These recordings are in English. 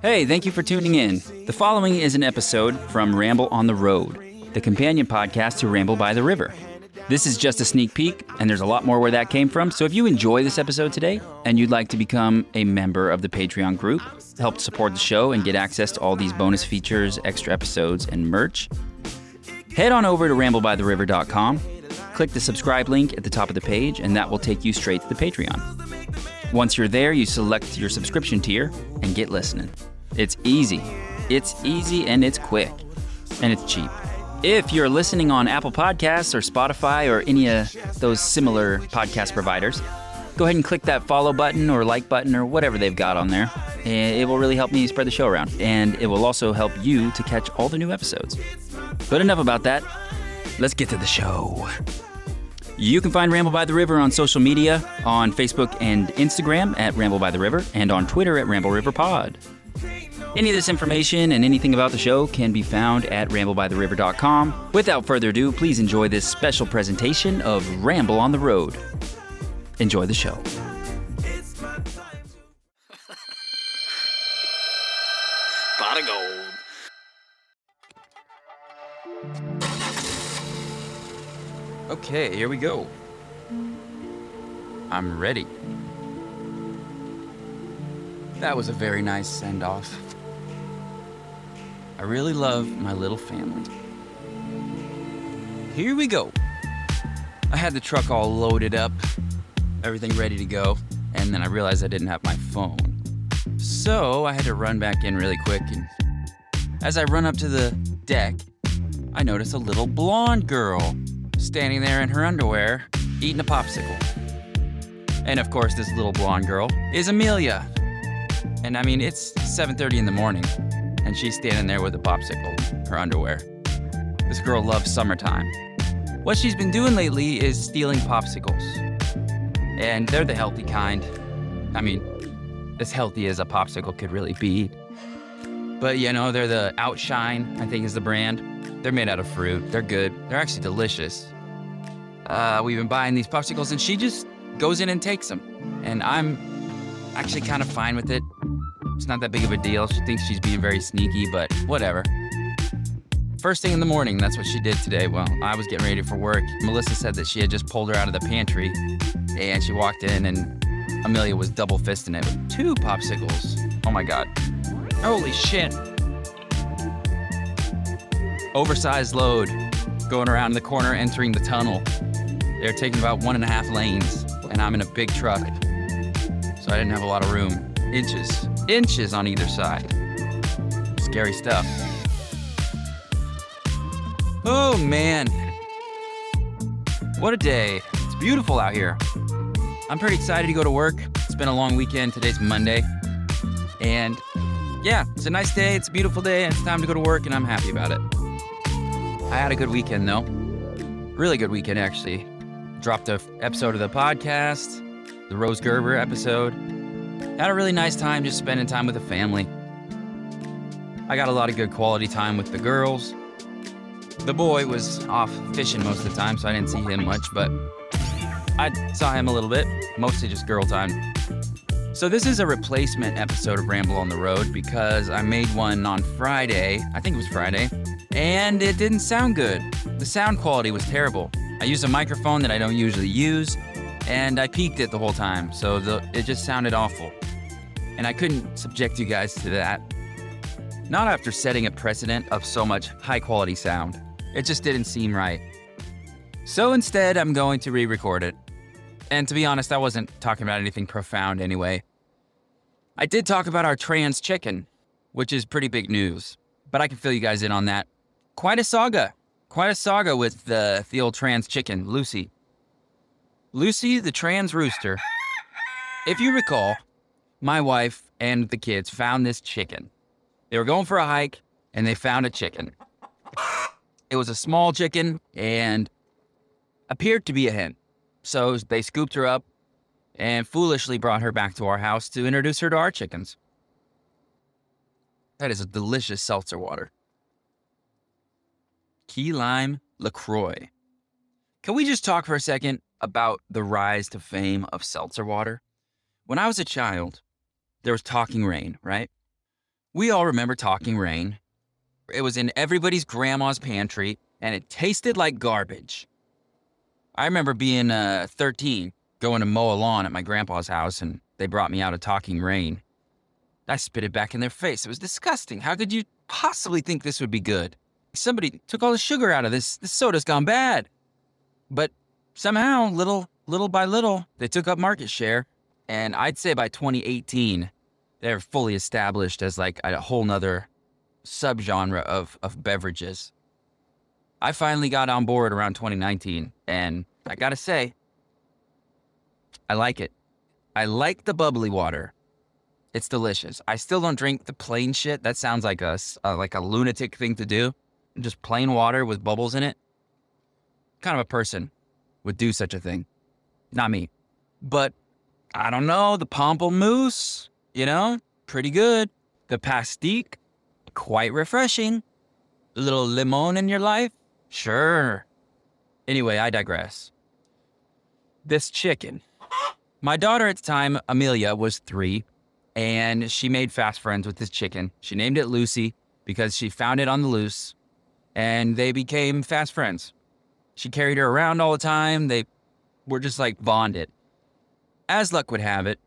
Hey, thank you for tuning in. The following is an episode from Ramble on the Road, the companion podcast to Ramble by the River. This is just a sneak peek, and there's a lot more where that came from. So if you enjoy this episode today and you'd like to become a member of the Patreon group, help support the show, and get access to all these bonus features, extra episodes, and merch, head on over to ramblebytheriver.com, click the subscribe link at the top of the page, and that will take you straight to the Patreon. Once you're there, you select your subscription tier and get listening. It's easy. It's easy and it's quick. And it's cheap. If you're listening on Apple Podcasts or Spotify or any of those similar podcast providers, go ahead and click that follow button or like button or whatever they've got on there. And it will really help me spread the show around. And it will also help you to catch all the new episodes. But enough about that. Let's get to the show. You can find Ramble by the River on social media on Facebook and Instagram at Ramble by the River and on Twitter at Ramble River Pod. Any of this information and anything about the show can be found at ramblebytheriver.com. Without further ado, please enjoy this special presentation of Ramble on the Road. Enjoy the show. Pot of gold. Okay, here we go. I'm ready. That was a very nice send off. I really love my little family. Here we go. I had the truck all loaded up, everything ready to go, and then I realized I didn't have my phone. So I had to run back in really quick, and as I run up to the deck, I notice a little blonde girl standing there in her underwear, eating a popsicle. And of course, this little blonde girl is Amelia. And I mean, it's 7:30 in the morning, and she's standing there with a popsicle, her underwear. This girl loves summertime. What she's been doing lately is stealing popsicles. And they're the healthy kind. I mean, as healthy as a popsicle could really be. But you know, they're the Outshine, I think is the brand. They're made out of fruit. They're good. They're actually delicious. Uh, we've been buying these popsicles, and she just goes in and takes them. And I'm actually kind of fine with it. It's not that big of a deal. She thinks she's being very sneaky, but whatever. First thing in the morning, that's what she did today. Well, I was getting ready for work. Melissa said that she had just pulled her out of the pantry, and she walked in, and Amelia was double fisting it with two popsicles. Oh my god. Holy shit. Oversized load going around the corner, entering the tunnel. They're taking about one and a half lanes, and I'm in a big truck. So I didn't have a lot of room. Inches, inches on either side. Scary stuff. Oh man. What a day. It's beautiful out here. I'm pretty excited to go to work. It's been a long weekend. Today's Monday. And yeah, it's a nice day. It's a beautiful day. And it's time to go to work, and I'm happy about it. I had a good weekend, though. Really good weekend, actually. Dropped a episode of the podcast, the Rose Gerber episode. Had a really nice time just spending time with the family. I got a lot of good quality time with the girls. The boy was off fishing most of the time, so I didn't see him much, but I saw him a little bit, mostly just girl time. So, this is a replacement episode of Ramble on the Road because I made one on Friday. I think it was Friday. And it didn't sound good. The sound quality was terrible. I used a microphone that I don't usually use, and I peaked it the whole time, so the, it just sounded awful. And I couldn't subject you guys to that. Not after setting a precedent of so much high quality sound. It just didn't seem right. So instead, I'm going to re record it. And to be honest, I wasn't talking about anything profound anyway. I did talk about our trans chicken, which is pretty big news, but I can fill you guys in on that. Quite a saga. Quite a saga with the, the old trans chicken, Lucy. Lucy, the trans rooster. If you recall, my wife and the kids found this chicken. They were going for a hike and they found a chicken. It was a small chicken and appeared to be a hen. So they scooped her up and foolishly brought her back to our house to introduce her to our chickens. That is a delicious seltzer water. Key lime LaCroix. Can we just talk for a second about the rise to fame of seltzer water? When I was a child, there was Talking Rain, right? We all remember Talking Rain. It was in everybody's grandma's pantry and it tasted like garbage. I remember being uh, 13, going to mow a lawn at my grandpa's house, and they brought me out a Talking Rain. I spit it back in their face. It was disgusting. How could you possibly think this would be good? Somebody took all the sugar out of this. This soda's gone bad. But somehow, little little by little, they took up market share. And I'd say by 2018, they're fully established as like a whole nother subgenre of, of beverages. I finally got on board around 2019, and I gotta say, I like it. I like the bubbly water. It's delicious. I still don't drink the plain shit. That sounds like a uh, like a lunatic thing to do. Just plain water with bubbles in it. Kind of a person would do such a thing. Not me. But I don't know. The pamplemousse, you know, pretty good. The pastèque, quite refreshing. A little limon in your life, sure. Anyway, I digress. This chicken. My daughter at the time, Amelia, was three, and she made fast friends with this chicken. She named it Lucy because she found it on the loose, and they became fast friends. She carried her around all the time. They were just like bonded. As luck would have it,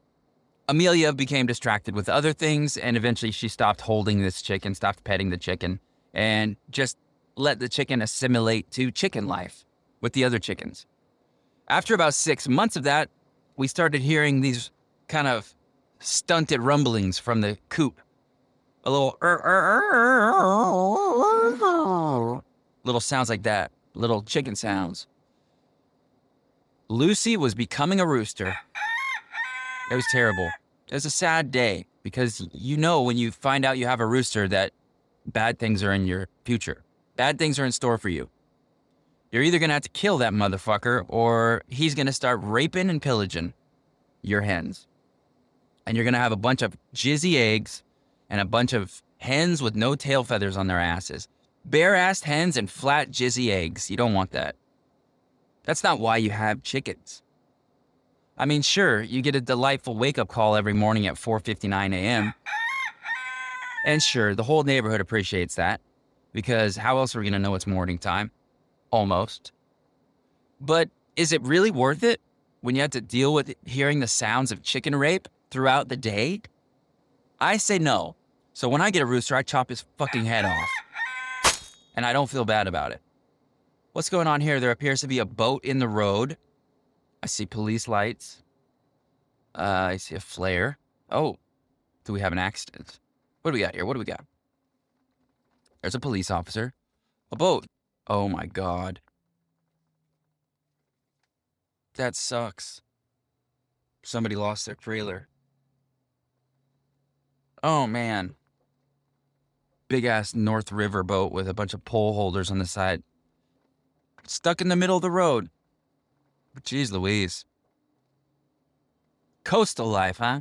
Amelia became distracted with other things, and eventually she stopped holding this chicken, stopped petting the chicken, and just let the chicken assimilate to chicken life with the other chickens. After about six months of that, we started hearing these kind of stunted rumblings from the coop. A little er, er, er, Oh. little sounds like that, little chicken sounds. Lucy was becoming a rooster. It was terrible. It was a sad day because you know when you find out you have a rooster that bad things are in your future. Bad things are in store for you. You're either gonna have to kill that motherfucker or he's gonna start raping and pillaging your hens. And you're gonna have a bunch of jizzy eggs and a bunch of hens with no tail feathers on their asses. Bare assed hens and flat jizzy eggs. You don't want that. That's not why you have chickens. I mean, sure, you get a delightful wake-up call every morning at 4:59 a.m. And sure, the whole neighborhood appreciates that because how else are we going to know it's morning time? Almost. But is it really worth it when you have to deal with hearing the sounds of chicken rape throughout the day? I say no. So when I get a rooster, I chop his fucking head off. And I don't feel bad about it. What's going on here? There appears to be a boat in the road. I see police lights. Uh, I see a flare. Oh, do we have an accident? What do we got here? What do we got? There's a police officer. A boat. Oh my god. That sucks. Somebody lost their trailer. Oh man. Big ass North River boat with a bunch of pole holders on the side. Stuck in the middle of the road. Jeez Louise. Coastal life, huh?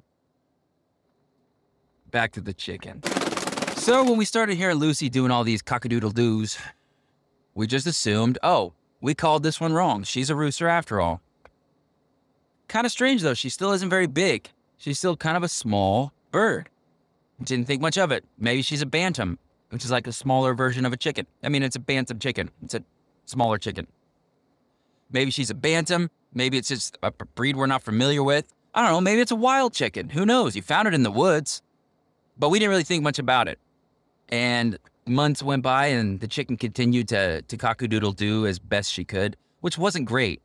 Back to the chicken. So when we started hearing Lucy doing all these cockadoodle doos, we just assumed, oh, we called this one wrong. She's a rooster after all. Kind of strange though, she still isn't very big. She's still kind of a small bird. Didn't think much of it. Maybe she's a bantam, which is like a smaller version of a chicken. I mean, it's a bantam chicken. It's a smaller chicken. Maybe she's a bantam. Maybe it's just a breed we're not familiar with. I don't know. Maybe it's a wild chicken. Who knows? You found it in the woods. But we didn't really think much about it. And months went by and the chicken continued to, to cockadoodle do as best she could, which wasn't great.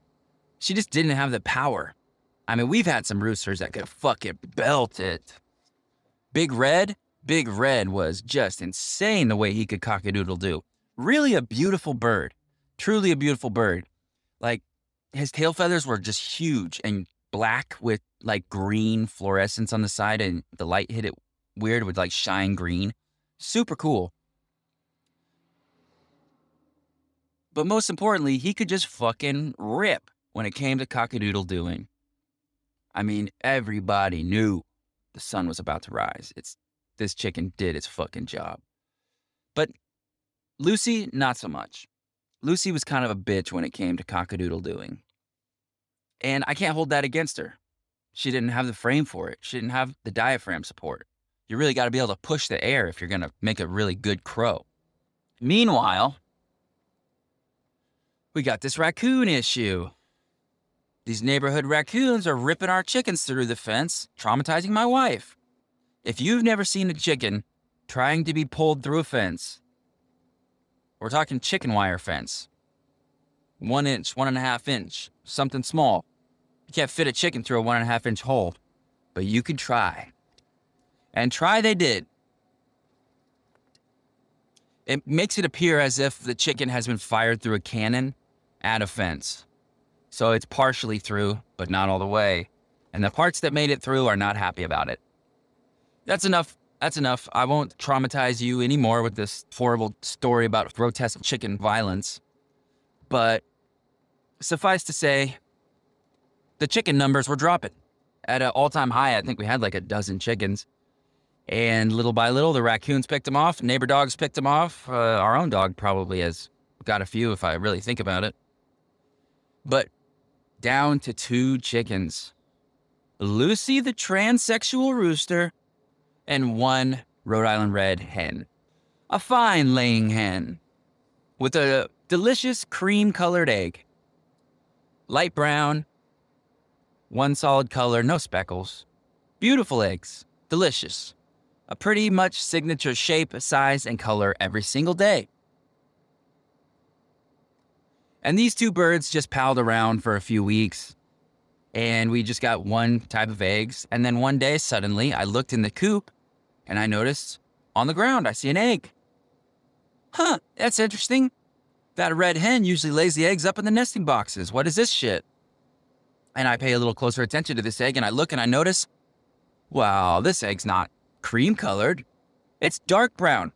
She just didn't have the power. I mean, we've had some roosters that could fucking belt it. Big Red, Big Red was just insane the way he could cockadoodle do. Really a beautiful bird. Truly a beautiful bird. Like his tail feathers were just huge and black with like green fluorescence on the side and the light hit it weird with like shine green. Super cool. But most importantly, he could just fucking rip when it came to cockadoodle doing. I mean, everybody knew the sun was about to rise. It's this chicken did its fucking job. But Lucy, not so much. Lucy was kind of a bitch when it came to cockadoodle doing. And I can't hold that against her. She didn't have the frame for it. She didn't have the diaphragm support. You really got to be able to push the air if you're going to make a really good crow. Meanwhile, we got this raccoon issue. These neighborhood raccoons are ripping our chickens through the fence, traumatizing my wife. If you've never seen a chicken trying to be pulled through a fence, we're talking chicken wire fence. One inch, one and a half inch, something small. You can't fit a chicken through a one and a half inch hole, but you could try. And try they did. It makes it appear as if the chicken has been fired through a cannon at a fence. So it's partially through, but not all the way. And the parts that made it through are not happy about it. That's enough. That's enough. I won't traumatize you anymore with this horrible story about grotesque chicken violence. But suffice to say, the chicken numbers were dropping at an all time high. I think we had like a dozen chickens. And little by little, the raccoons picked them off. Neighbor dogs picked them off. Uh, our own dog probably has got a few if I really think about it. But down to two chickens Lucy the transsexual rooster and one Rhode Island red hen. A fine laying hen with a delicious cream colored egg. Light brown, one solid color, no speckles. Beautiful eggs, delicious. A pretty much signature shape, size, and color every single day. And these two birds just palled around for a few weeks. And we just got one type of eggs. And then one day, suddenly, I looked in the coop and I noticed on the ground, I see an egg. Huh, that's interesting. That red hen usually lays the eggs up in the nesting boxes. What is this shit? And I pay a little closer attention to this egg and I look and I notice, wow, this egg's not cream colored. It's dark brown,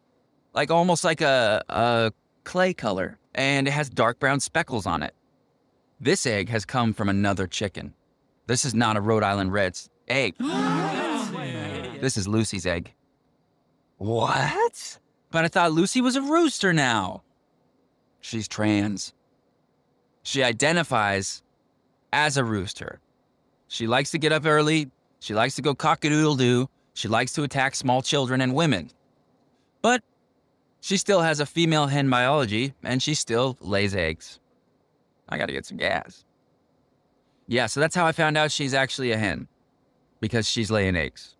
like almost like a, a clay color, and it has dark brown speckles on it. This egg has come from another chicken. This is not a Rhode Island Red's egg. this is Lucy's egg. What? But I thought Lucy was a rooster now. She's trans. She identifies as a rooster. She likes to get up early. She likes to go cock-a-doodle doo. She likes to attack small children and women. But she still has a female hen biology and she still lays eggs. I gotta get some gas. Yeah, so that's how I found out she's actually a hen because she's laying eggs.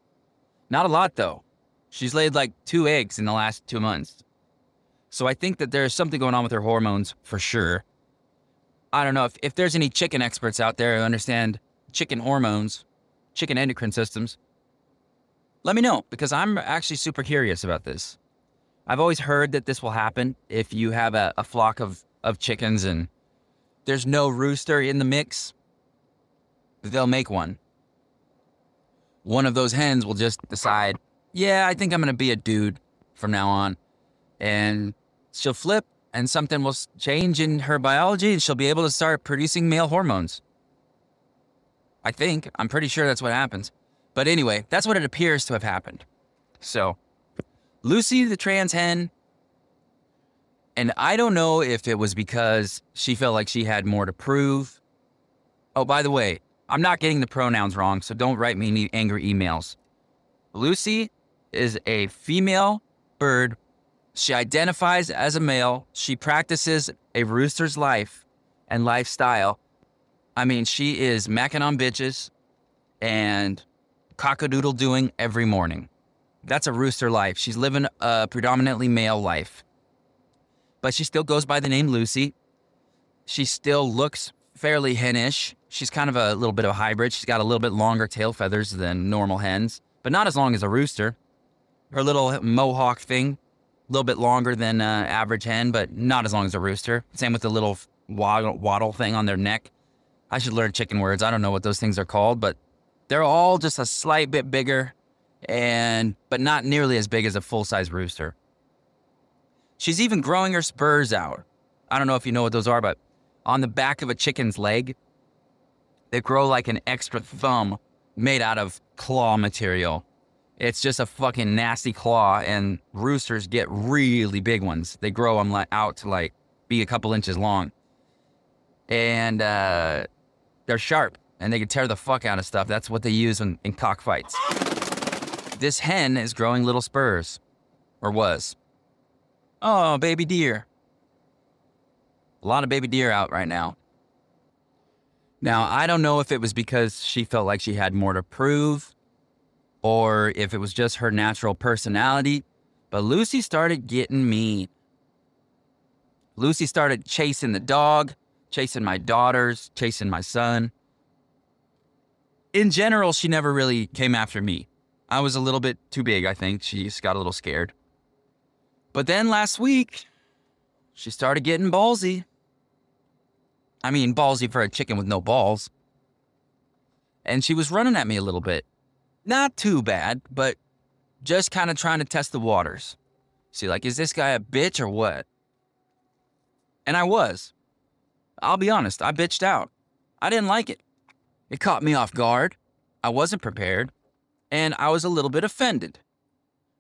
Not a lot though. She's laid like two eggs in the last two months. So I think that there's something going on with her hormones for sure. I don't know if, if there's any chicken experts out there who understand chicken hormones, chicken endocrine systems. Let me know because I'm actually super curious about this. I've always heard that this will happen if you have a, a flock of, of chickens and there's no rooster in the mix. They'll make one. One of those hens will just decide, yeah, I think I'm going to be a dude from now on. And she'll flip and something will change in her biology and she'll be able to start producing male hormones. I think. I'm pretty sure that's what happens. But anyway, that's what it appears to have happened. So, Lucy the trans hen, and I don't know if it was because she felt like she had more to prove. Oh, by the way, I'm not getting the pronouns wrong, so don't write me any angry emails. Lucy is a female bird she identifies as a male. She practices a rooster's life and lifestyle. I mean, she is macking on bitches and cockadoodle doing every morning. That's a rooster life. She's living a predominantly male life. But she still goes by the name Lucy. She still looks fairly henish. She's kind of a little bit of a hybrid. She's got a little bit longer tail feathers than normal hens, but not as long as a rooster. Her little mohawk thing a little bit longer than uh, average hen, but not as long as a rooster. Same with the little wattle, wattle thing on their neck. I should learn chicken words. I don't know what those things are called, but they're all just a slight bit bigger, and but not nearly as big as a full size rooster. She's even growing her spurs out. I don't know if you know what those are, but on the back of a chicken's leg, they grow like an extra thumb made out of claw material. It's just a fucking nasty claw, and roosters get really big ones. They grow them out to like be a couple inches long, and uh, they're sharp and they can tear the fuck out of stuff. That's what they use in, in cockfights. this hen is growing little spurs, or was. Oh, baby deer. A lot of baby deer out right now. Now, I don't know if it was because she felt like she had more to prove or if it was just her natural personality, but Lucy started getting mean. Lucy started chasing the dog, chasing my daughters, chasing my son. In general, she never really came after me. I was a little bit too big, I think. She just got a little scared. But then last week, she started getting ballsy. I mean, ballsy for a chicken with no balls. And she was running at me a little bit. Not too bad, but just kind of trying to test the waters. See, like, is this guy a bitch or what? And I was. I'll be honest, I bitched out. I didn't like it. It caught me off guard. I wasn't prepared. And I was a little bit offended.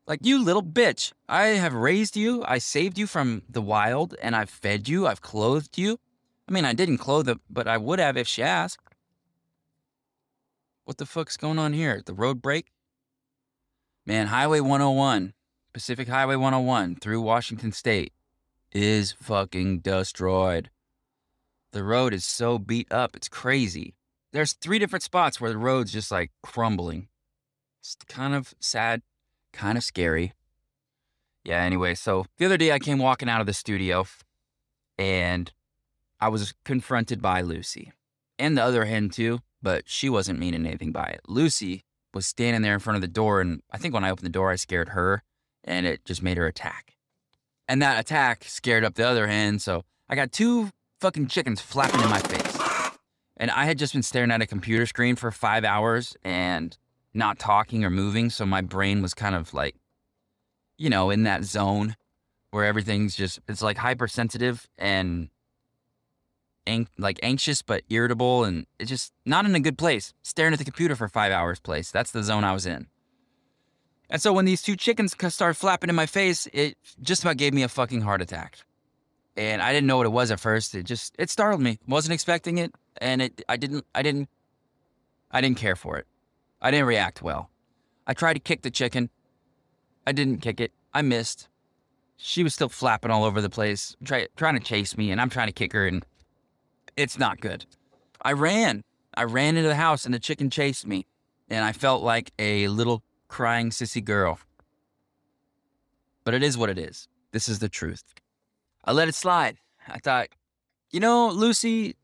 Like, you little bitch, I have raised you, I saved you from the wild, and I've fed you, I've clothed you. I mean, I didn't clothe her, but I would have if she asked. What the fuck's going on here? The road break? Man, Highway 101, Pacific Highway 101 through Washington State is fucking destroyed. The road is so beat up, it's crazy. There's three different spots where the road's just like crumbling. It's kind of sad, kind of scary. Yeah, anyway, so the other day I came walking out of the studio and I was confronted by Lucy and the other hen too, but she wasn't meaning anything by it. Lucy was standing there in front of the door, and I think when I opened the door, I scared her and it just made her attack. And that attack scared up the other hen, so I got two fucking chickens flapping in my face. And I had just been staring at a computer screen for five hours and not talking or moving, so my brain was kind of like, you know, in that zone where everything's just, it's like hypersensitive and ang- like anxious but irritable and it's just not in a good place. Staring at the computer for five hours place. That's the zone I was in. And so when these two chickens started flapping in my face, it just about gave me a fucking heart attack. And I didn't know what it was at first. It just it startled me. Wasn't expecting it, and it I didn't I didn't I didn't care for it. I didn't react well. I tried to kick the chicken. I didn't kick it. I missed. She was still flapping all over the place, try, trying to chase me, and I'm trying to kick her, and it's not good. I ran. I ran into the house and the chicken chased me. And I felt like a little crying sissy girl. But it is what it is. This is the truth. I let it slide. I thought, you know, Lucy,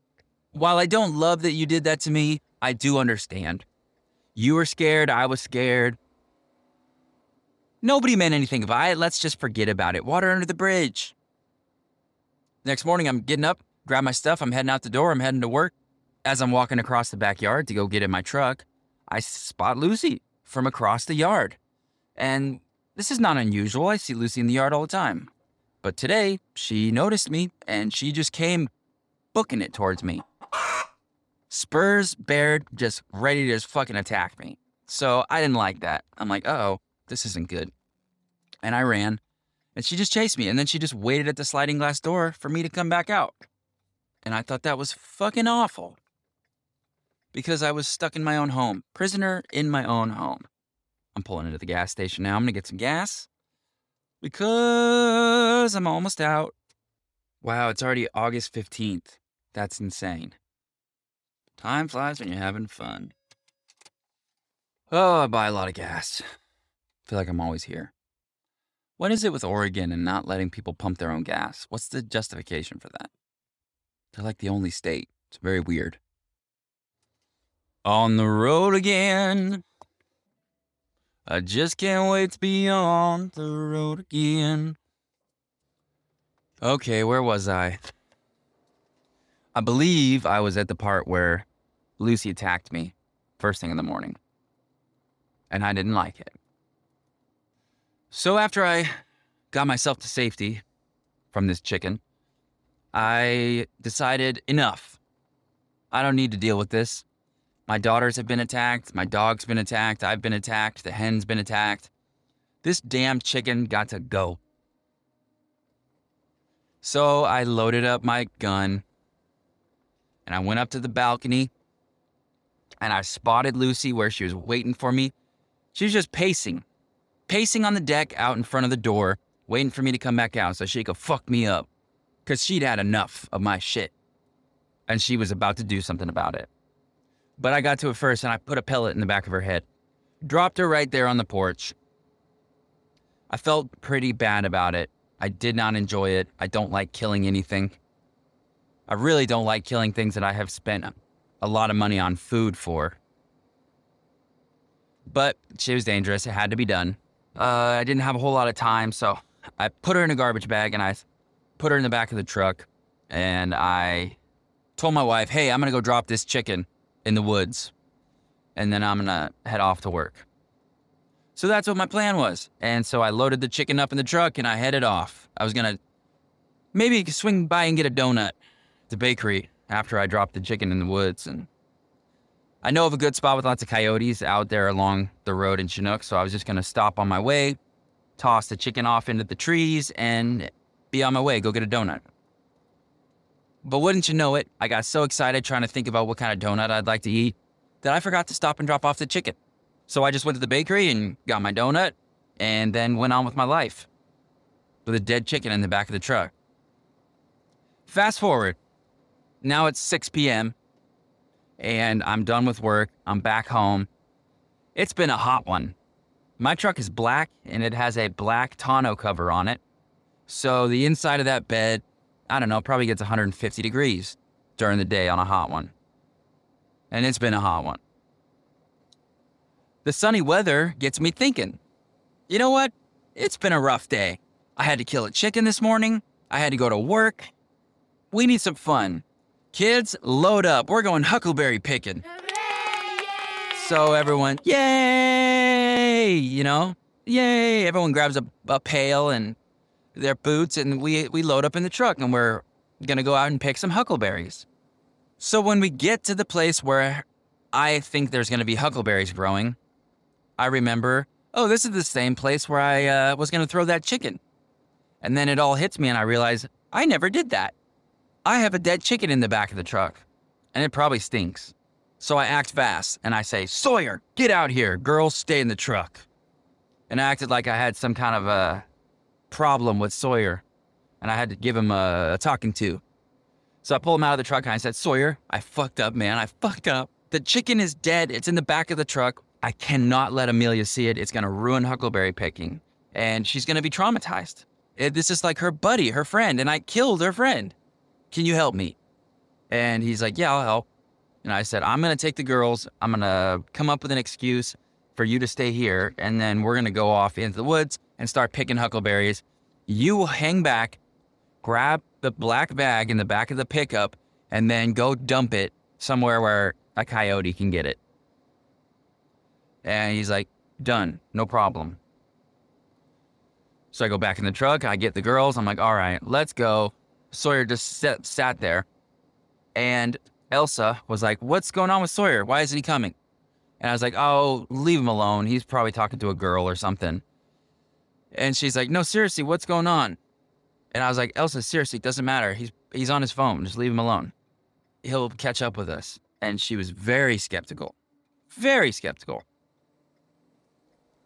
while I don't love that you did that to me, I do understand. You were scared. I was scared. Nobody meant anything by it. Let's just forget about it. Water under the bridge. Next morning, I'm getting up, grab my stuff. I'm heading out the door. I'm heading to work. As I'm walking across the backyard to go get in my truck, I spot Lucy from across the yard. And this is not unusual. I see Lucy in the yard all the time. But today, she noticed me and she just came booking it towards me. Spurs bared, just ready to just fucking attack me. So I didn't like that. I'm like, oh, this isn't good. And I ran and she just chased me. And then she just waited at the sliding glass door for me to come back out. And I thought that was fucking awful because I was stuck in my own home, prisoner in my own home. I'm pulling into the gas station now. I'm going to get some gas because I'm almost out. Wow, it's already August 15th. That's insane. Time flies when you're having fun. Oh, I buy a lot of gas. I feel like I'm always here. What is it with Oregon and not letting people pump their own gas? What's the justification for that? They're like the only state. It's very weird. On the road again. I just can't wait to be on the road again. Okay, where was I? I believe I was at the part where Lucy attacked me first thing in the morning. And I didn't like it. So after I got myself to safety from this chicken, I decided enough. I don't need to deal with this. My daughters have been attacked. My dog's been attacked. I've been attacked. The hen's been attacked. This damn chicken got to go. So I loaded up my gun and I went up to the balcony and I spotted Lucy where she was waiting for me. She was just pacing, pacing on the deck out in front of the door, waiting for me to come back out so she could fuck me up. Because she'd had enough of my shit. And she was about to do something about it. But I got to it first and I put a pellet in the back of her head. Dropped her right there on the porch. I felt pretty bad about it. I did not enjoy it. I don't like killing anything. I really don't like killing things that I have spent a lot of money on food for. But she was dangerous. It had to be done. Uh, I didn't have a whole lot of time, so I put her in a garbage bag and I put her in the back of the truck. And I told my wife, hey, I'm going to go drop this chicken in the woods. And then I'm going to head off to work. So that's what my plan was. And so I loaded the chicken up in the truck and I headed off. I was going to maybe swing by and get a donut at the bakery after I dropped the chicken in the woods. And I know of a good spot with lots of coyotes out there along the road in Chinook. So I was just going to stop on my way, toss the chicken off into the trees, and be on my way, go get a donut. But wouldn't you know it, I got so excited trying to think about what kind of donut I'd like to eat that I forgot to stop and drop off the chicken. So I just went to the bakery and got my donut and then went on with my life with a dead chicken in the back of the truck. Fast forward, now it's 6 p.m. and I'm done with work. I'm back home. It's been a hot one. My truck is black and it has a black tonneau cover on it. So the inside of that bed, I don't know, probably gets 150 degrees during the day on a hot one. And it's been a hot one. The sunny weather gets me thinking. You know what? It's been a rough day. I had to kill a chicken this morning. I had to go to work. We need some fun. Kids, load up. We're going huckleberry picking. So everyone, yay! You know, yay! Everyone grabs a, a pail and their boots, and we we load up in the truck, and we're gonna go out and pick some huckleberries. So when we get to the place where I think there's gonna be huckleberries growing, I remember, oh, this is the same place where I uh, was to throw that chicken. And then it all hits me and I realize I never did that. I have a dead chicken in the back of the truck and it probably stinks. So I act fast and I say, Sawyer, get out here. Girls, stay in the truck. And I acted like I had some kind of a problem with Sawyer and I had to give him a, a talking to. So I pulled him out of the truck and I said, Sawyer, I fucked up, man. I fucked up. The chicken is dead. It's in the back of the truck. I cannot let Amelia see it. It's going to ruin huckleberry picking. And she's going to be traumatized. It, this is like her buddy, her friend, and I killed her friend. Can you help me? And he's like, Yeah, I'll help. And I said, I'm going to take the girls. I'm going to come up with an excuse for you to stay here. And then we're going to go off into the woods and start picking huckleberries. You will hang back, grab the black bag in the back of the pickup, and then go dump it somewhere where a coyote can get it. And he's like, done, no problem. So I go back in the truck, I get the girls, I'm like, all right, let's go. Sawyer just sat, sat there. And Elsa was like, what's going on with Sawyer? Why isn't he coming? And I was like, oh, leave him alone. He's probably talking to a girl or something. And she's like, no, seriously, what's going on? And I was like, Elsa, seriously, doesn't matter. He's he's on his phone. Just leave him alone. He'll catch up with us. And she was very skeptical. Very skeptical.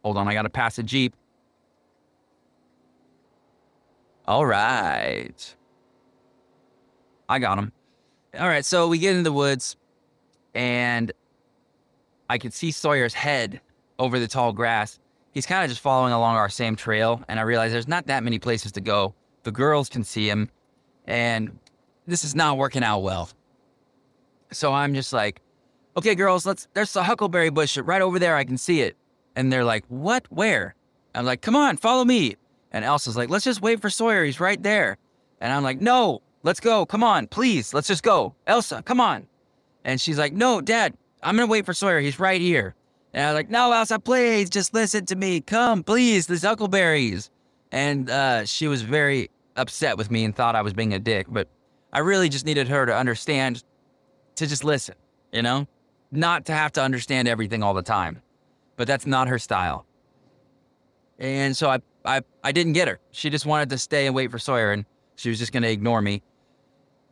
Hold on, I gotta pass a Jeep. All right. I got him. All right, so we get in the woods, and I could see Sawyer's head over the tall grass. He's kind of just following along our same trail, and I realize there's not that many places to go. The girls can see him, and this is not working out well. So I'm just like, okay, girls, let's. There's a huckleberry bush right over there. I can see it. And they're like, What? Where? I'm like, Come on, follow me. And Elsa's like, Let's just wait for Sawyer. He's right there. And I'm like, No, let's go. Come on, please. Let's just go. Elsa, come on. And she's like, No, Dad, I'm going to wait for Sawyer. He's right here. And I was like, No, Elsa, please, just listen to me. Come, please, the huckleberries. And uh, she was very upset with me and thought I was being a dick. But I really just needed her to understand, to just listen, you know? Not to have to understand everything all the time but that's not her style. And so I, I, I didn't get her. She just wanted to stay and wait for Sawyer, and she was just going to ignore me.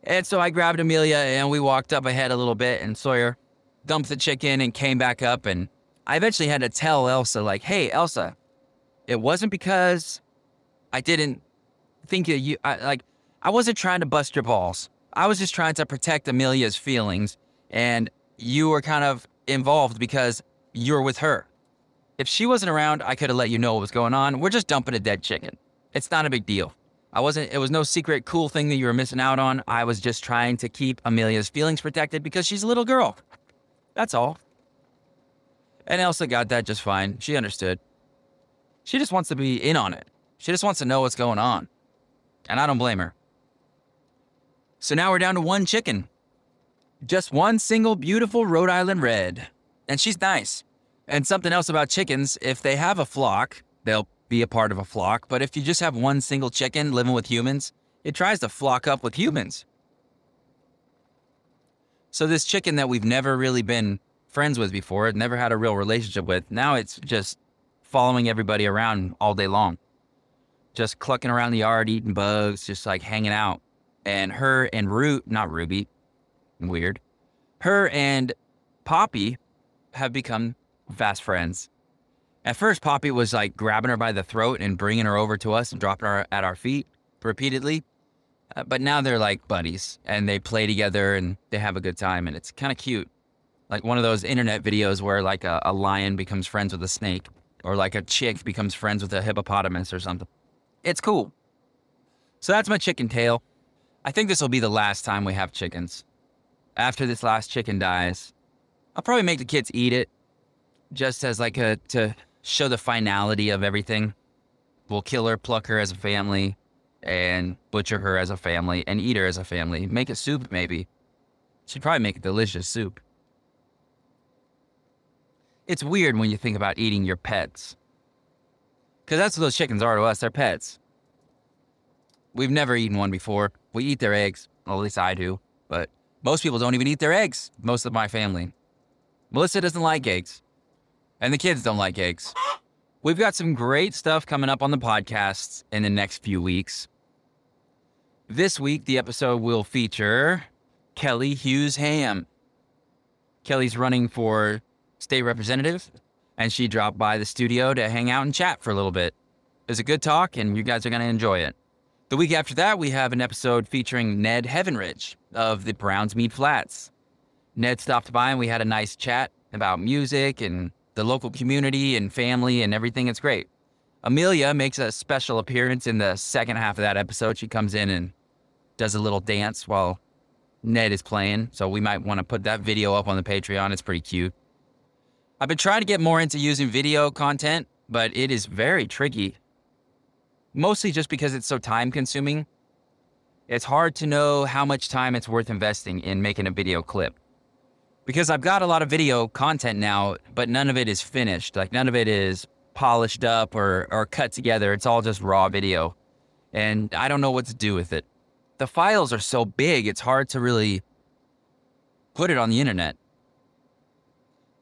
And so I grabbed Amelia and we walked up ahead a little bit, and Sawyer dumped the chicken and came back up. And I eventually had to tell Elsa, like, hey, Elsa, it wasn't because I didn't think that you, I, like, I wasn't trying to bust your balls. I was just trying to protect Amelia's feelings. And you were kind of involved because you were with her. If she wasn't around, I could have let you know what was going on. We're just dumping a dead chicken. It's not a big deal. I wasn't, it was no secret cool thing that you were missing out on. I was just trying to keep Amelia's feelings protected because she's a little girl. That's all. And Elsa got that just fine. She understood. She just wants to be in on it. She just wants to know what's going on. And I don't blame her. So now we're down to one chicken. Just one single beautiful Rhode Island red. And she's nice. And something else about chickens if they have a flock, they'll be a part of a flock. But if you just have one single chicken living with humans, it tries to flock up with humans. So this chicken that we've never really been friends with before, never had a real relationship with, now it's just following everybody around all day long. Just clucking around the yard, eating bugs, just like hanging out. And her and Root, not Ruby, weird. Her and Poppy have become fast friends. At first, Poppy was like grabbing her by the throat and bringing her over to us and dropping her at our feet repeatedly. Uh, but now they're like buddies and they play together and they have a good time and it's kind of cute. Like one of those internet videos where like a, a lion becomes friends with a snake or like a chick becomes friends with a hippopotamus or something. It's cool. So that's my chicken tale. I think this will be the last time we have chickens. After this last chicken dies, I'll probably make the kids eat it just as like a to show the finality of everything. We'll kill her, pluck her as a family, and butcher her as a family, and eat her as a family. Make a soup, maybe. She'd probably make a delicious soup. It's weird when you think about eating your pets. Because that's what those chickens are to us. They're pets. We've never eaten one before. We eat their eggs. Well, at least I do. But most people don't even eat their eggs. Most of my family. Melissa doesn't like eggs. And the kids don't like eggs. We've got some great stuff coming up on the podcast in the next few weeks. This week, the episode will feature Kelly Hughes Ham. Kelly's running for state representative, and she dropped by the studio to hang out and chat for a little bit. It was a good talk, and you guys are going to enjoy it. The week after that, we have an episode featuring Ned Heavenridge of the Brownsmead Flats. Ned stopped by and we had a nice chat about music and the local community and family and everything. It's great. Amelia makes a special appearance in the second half of that episode. She comes in and does a little dance while Ned is playing. So we might want to put that video up on the Patreon. It's pretty cute. I've been trying to get more into using video content, but it is very tricky. Mostly just because it's so time consuming. It's hard to know how much time it's worth investing in making a video clip because I've got a lot of video content now, but none of it is finished. Like none of it is polished up or, or cut together. It's all just raw video. And I don't know what to do with it. The files are so big, it's hard to really put it on the internet.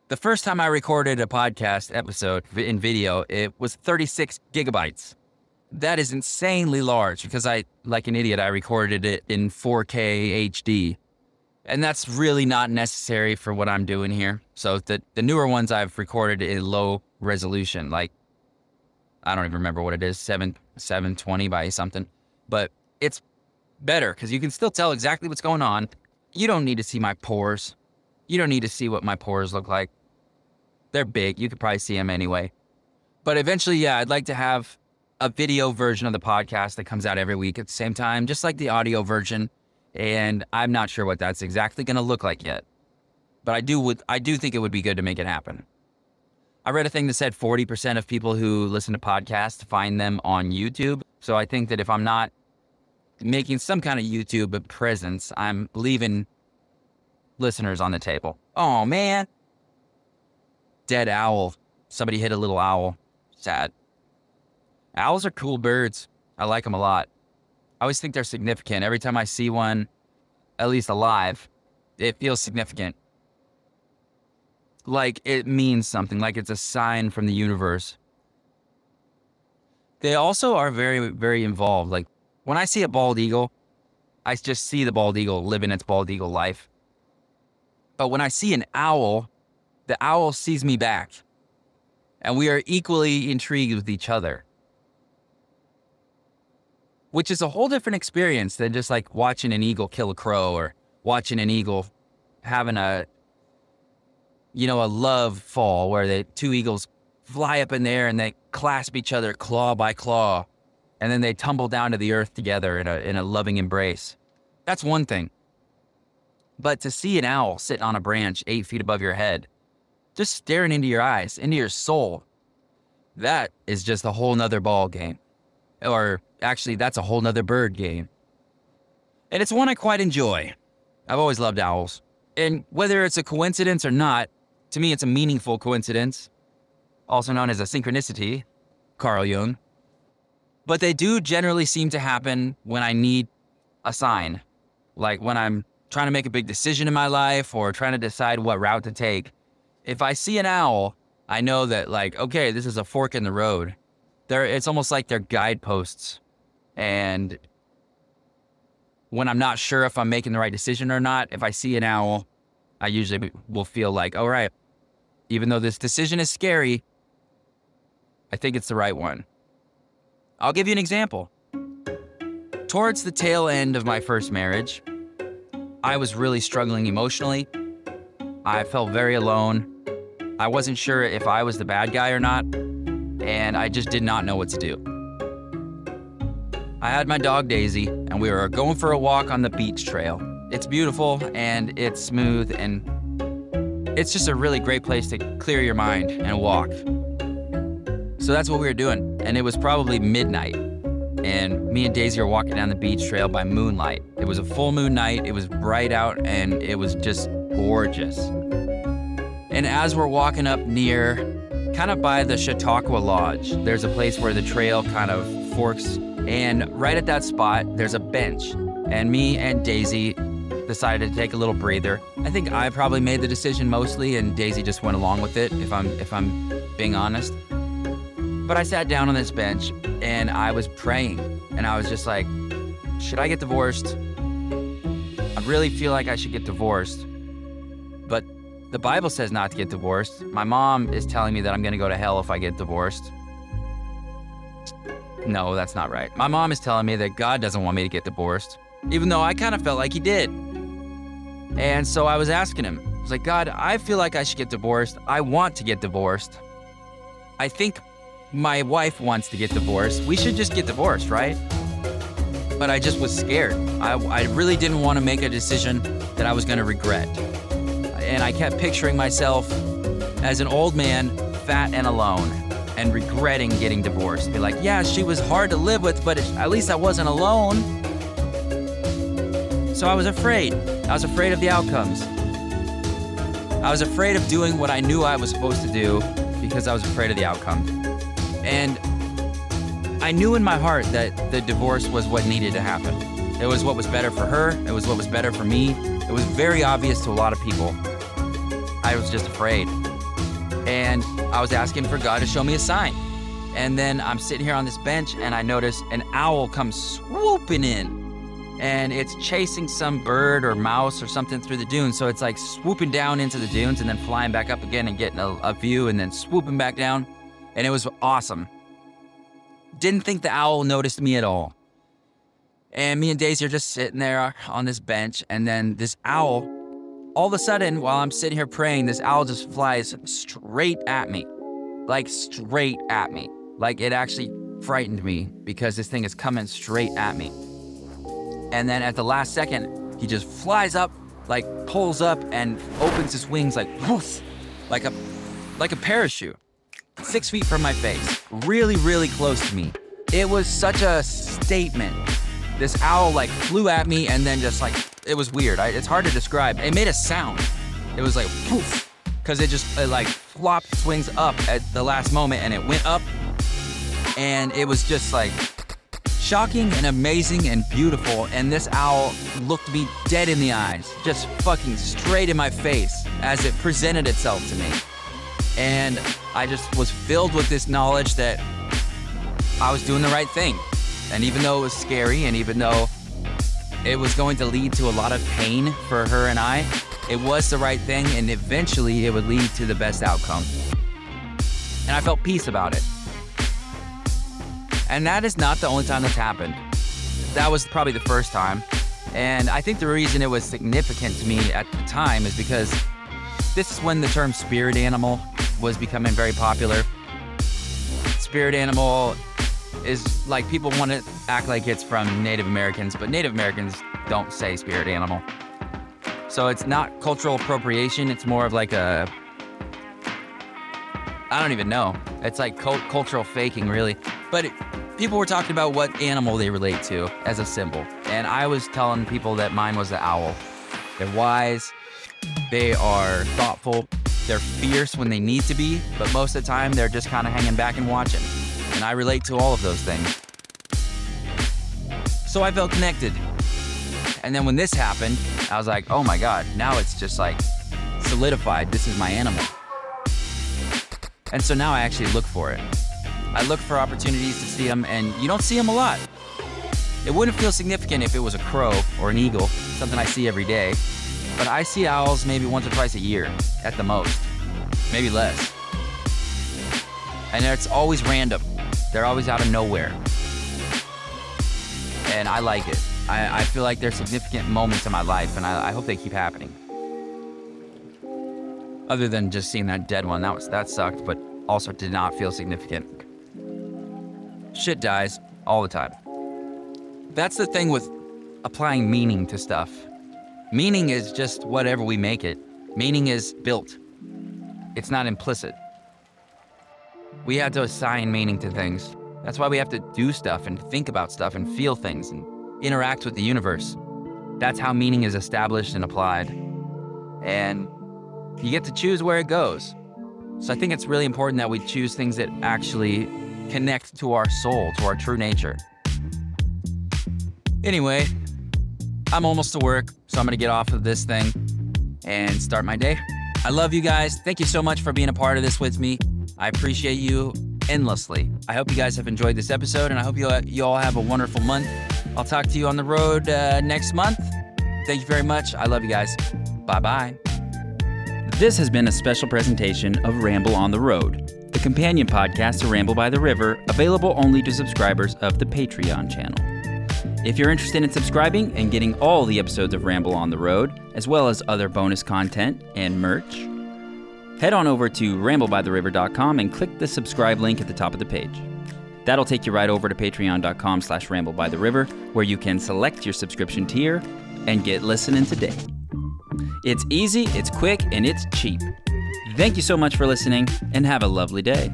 The first time I recorded a podcast episode in video, it was 36 gigabytes. That is insanely large because I, like an idiot, I recorded it in 4K HD and that's really not necessary for what I'm doing here. So the the newer ones I've recorded in low resolution, like I don't even remember what it is, seven seven twenty by something, but it's better because you can still tell exactly what's going on. You don't need to see my pores. You don't need to see what my pores look like. They're big. You could probably see them anyway. But eventually, yeah, I'd like to have a video version of the podcast that comes out every week at the same time, just like the audio version and I'm not sure what that's exactly going to look like yet. But I do would I do think it would be good to make it happen. I read a thing that said 40% of people who listen to podcasts find them on YouTube. So I think that if I'm not making some kind of YouTube presence, I'm leaving listeners on the table. Oh man. Dead owl. Somebody hit a little owl. Sad. Owls are cool birds. I like them a lot. I always think they're significant. Every time I see one, at least alive, it feels significant. Like it means something, like it's a sign from the universe. They also are very, very involved. Like when I see a bald eagle, I just see the bald eagle living its bald eagle life. But when I see an owl, the owl sees me back. and we are equally intrigued with each other. Which is a whole different experience than just like watching an eagle kill a crow or watching an eagle having a you know a love fall where the two eagles fly up in the air and they clasp each other claw by claw and then they tumble down to the earth together in a in a loving embrace. That's one thing. But to see an owl sitting on a branch eight feet above your head, just staring into your eyes, into your soul, that is just a whole nother ball game. Or actually, that's a whole nother bird game. And it's one I quite enjoy. I've always loved owls. And whether it's a coincidence or not, to me it's a meaningful coincidence, also known as a synchronicity, Carl Jung. But they do generally seem to happen when I need a sign, like when I'm trying to make a big decision in my life or trying to decide what route to take. If I see an owl, I know that like okay, this is a fork in the road. They're it's almost like they're guideposts. And when I'm not sure if I'm making the right decision or not, if I see an owl, I usually will feel like, all right, even though this decision is scary, I think it's the right one. I'll give you an example. Towards the tail end of my first marriage, I was really struggling emotionally. I felt very alone. I wasn't sure if I was the bad guy or not, and I just did not know what to do. I had my dog Daisy, and we were going for a walk on the beach trail. It's beautiful and it's smooth, and it's just a really great place to clear your mind and walk. So that's what we were doing, and it was probably midnight. And me and Daisy were walking down the beach trail by moonlight. It was a full moon night, it was bright out, and it was just gorgeous. And as we're walking up near, kind of by the Chautauqua Lodge, there's a place where the trail kind of forks and right at that spot, there's a bench. And me and Daisy decided to take a little breather. I think I probably made the decision mostly, and Daisy just went along with it, if I'm if I'm being honest. But I sat down on this bench and I was praying, and I was just like, should I get divorced? I really feel like I should get divorced. But the Bible says not to get divorced. My mom is telling me that I'm gonna go to hell if I get divorced. No, that's not right. My mom is telling me that God doesn't want me to get divorced, even though I kind of felt like He did. And so I was asking Him, I was like, God, I feel like I should get divorced. I want to get divorced. I think my wife wants to get divorced. We should just get divorced, right? But I just was scared. I, I really didn't want to make a decision that I was going to regret. And I kept picturing myself as an old man, fat and alone and regretting getting divorced. Be like, yeah, she was hard to live with, but at least I wasn't alone. So I was afraid. I was afraid of the outcomes. I was afraid of doing what I knew I was supposed to do because I was afraid of the outcome. And I knew in my heart that the divorce was what needed to happen. It was what was better for her, it was what was better for me. It was very obvious to a lot of people. I was just afraid and I was asking for God to show me a sign. And then I'm sitting here on this bench and I notice an owl comes swooping in. And it's chasing some bird or mouse or something through the dunes. So it's like swooping down into the dunes and then flying back up again and getting a, a view and then swooping back down. And it was awesome. Didn't think the owl noticed me at all. And me and Daisy are just sitting there on this bench. And then this owl all of a sudden, while I'm sitting here praying, this owl just flies straight at me. Like straight at me. Like it actually frightened me because this thing is coming straight at me. And then at the last second, he just flies up, like pulls up and opens his wings like whoosh, like a like a parachute. Six feet from my face. Really, really close to me. It was such a statement. This owl like flew at me and then just like it was weird. I, it's hard to describe. It made a sound. It was like poof, because it just it like flopped swings up at the last moment, and it went up, and it was just like shocking and amazing and beautiful. And this owl looked me dead in the eyes, just fucking straight in my face as it presented itself to me. And I just was filled with this knowledge that I was doing the right thing. And even though it was scary, and even though it was going to lead to a lot of pain for her and I. It was the right thing, and eventually it would lead to the best outcome. and I felt peace about it. And that is not the only time that's happened. That was probably the first time. And I think the reason it was significant to me at the time is because this is when the term spirit animal was becoming very popular. Spirit animal is like people want to act like it's from Native Americans, but Native Americans don't say spirit animal. So it's not cultural appropriation, it's more of like a I don't even know. It's like cult- cultural faking, really. But it, people were talking about what animal they relate to as a symbol. And I was telling people that mine was the owl. They're wise, they are thoughtful, they're fierce when they need to be, but most of the time they're just kind of hanging back and watching. And I relate to all of those things. So I felt connected. And then when this happened, I was like, oh my God, now it's just like solidified. This is my animal. And so now I actually look for it. I look for opportunities to see them, and you don't see them a lot. It wouldn't feel significant if it was a crow or an eagle, something I see every day. But I see owls maybe once or twice a year at the most, maybe less. And it's always random, they're always out of nowhere. And I like it. I, I feel like they're significant moments in my life, and I, I hope they keep happening. Other than just seeing that dead one, that was that sucked, but also did not feel significant. Shit dies all the time. That's the thing with applying meaning to stuff. Meaning is just whatever we make it. Meaning is built. It's not implicit. We have to assign meaning to things. That's why we have to do stuff and think about stuff and feel things and interact with the universe. That's how meaning is established and applied. And you get to choose where it goes. So I think it's really important that we choose things that actually connect to our soul, to our true nature. Anyway, I'm almost to work, so I'm gonna get off of this thing and start my day. I love you guys. Thank you so much for being a part of this with me. I appreciate you endlessly. I hope you guys have enjoyed this episode, and I hope you, you all have a wonderful month. I'll talk to you on the road uh, next month. Thank you very much. I love you guys. Bye bye. This has been a special presentation of Ramble on the Road, the companion podcast to Ramble by the River, available only to subscribers of the Patreon channel. If you're interested in subscribing and getting all the episodes of Ramble on the Road, as well as other bonus content and merch, head on over to ramblebytheriver.com and click the subscribe link at the top of the page. That'll take you right over to patreon.com slash ramblebytheriver, where you can select your subscription tier and get listening today. It's easy, it's quick, and it's cheap. Thank you so much for listening, and have a lovely day.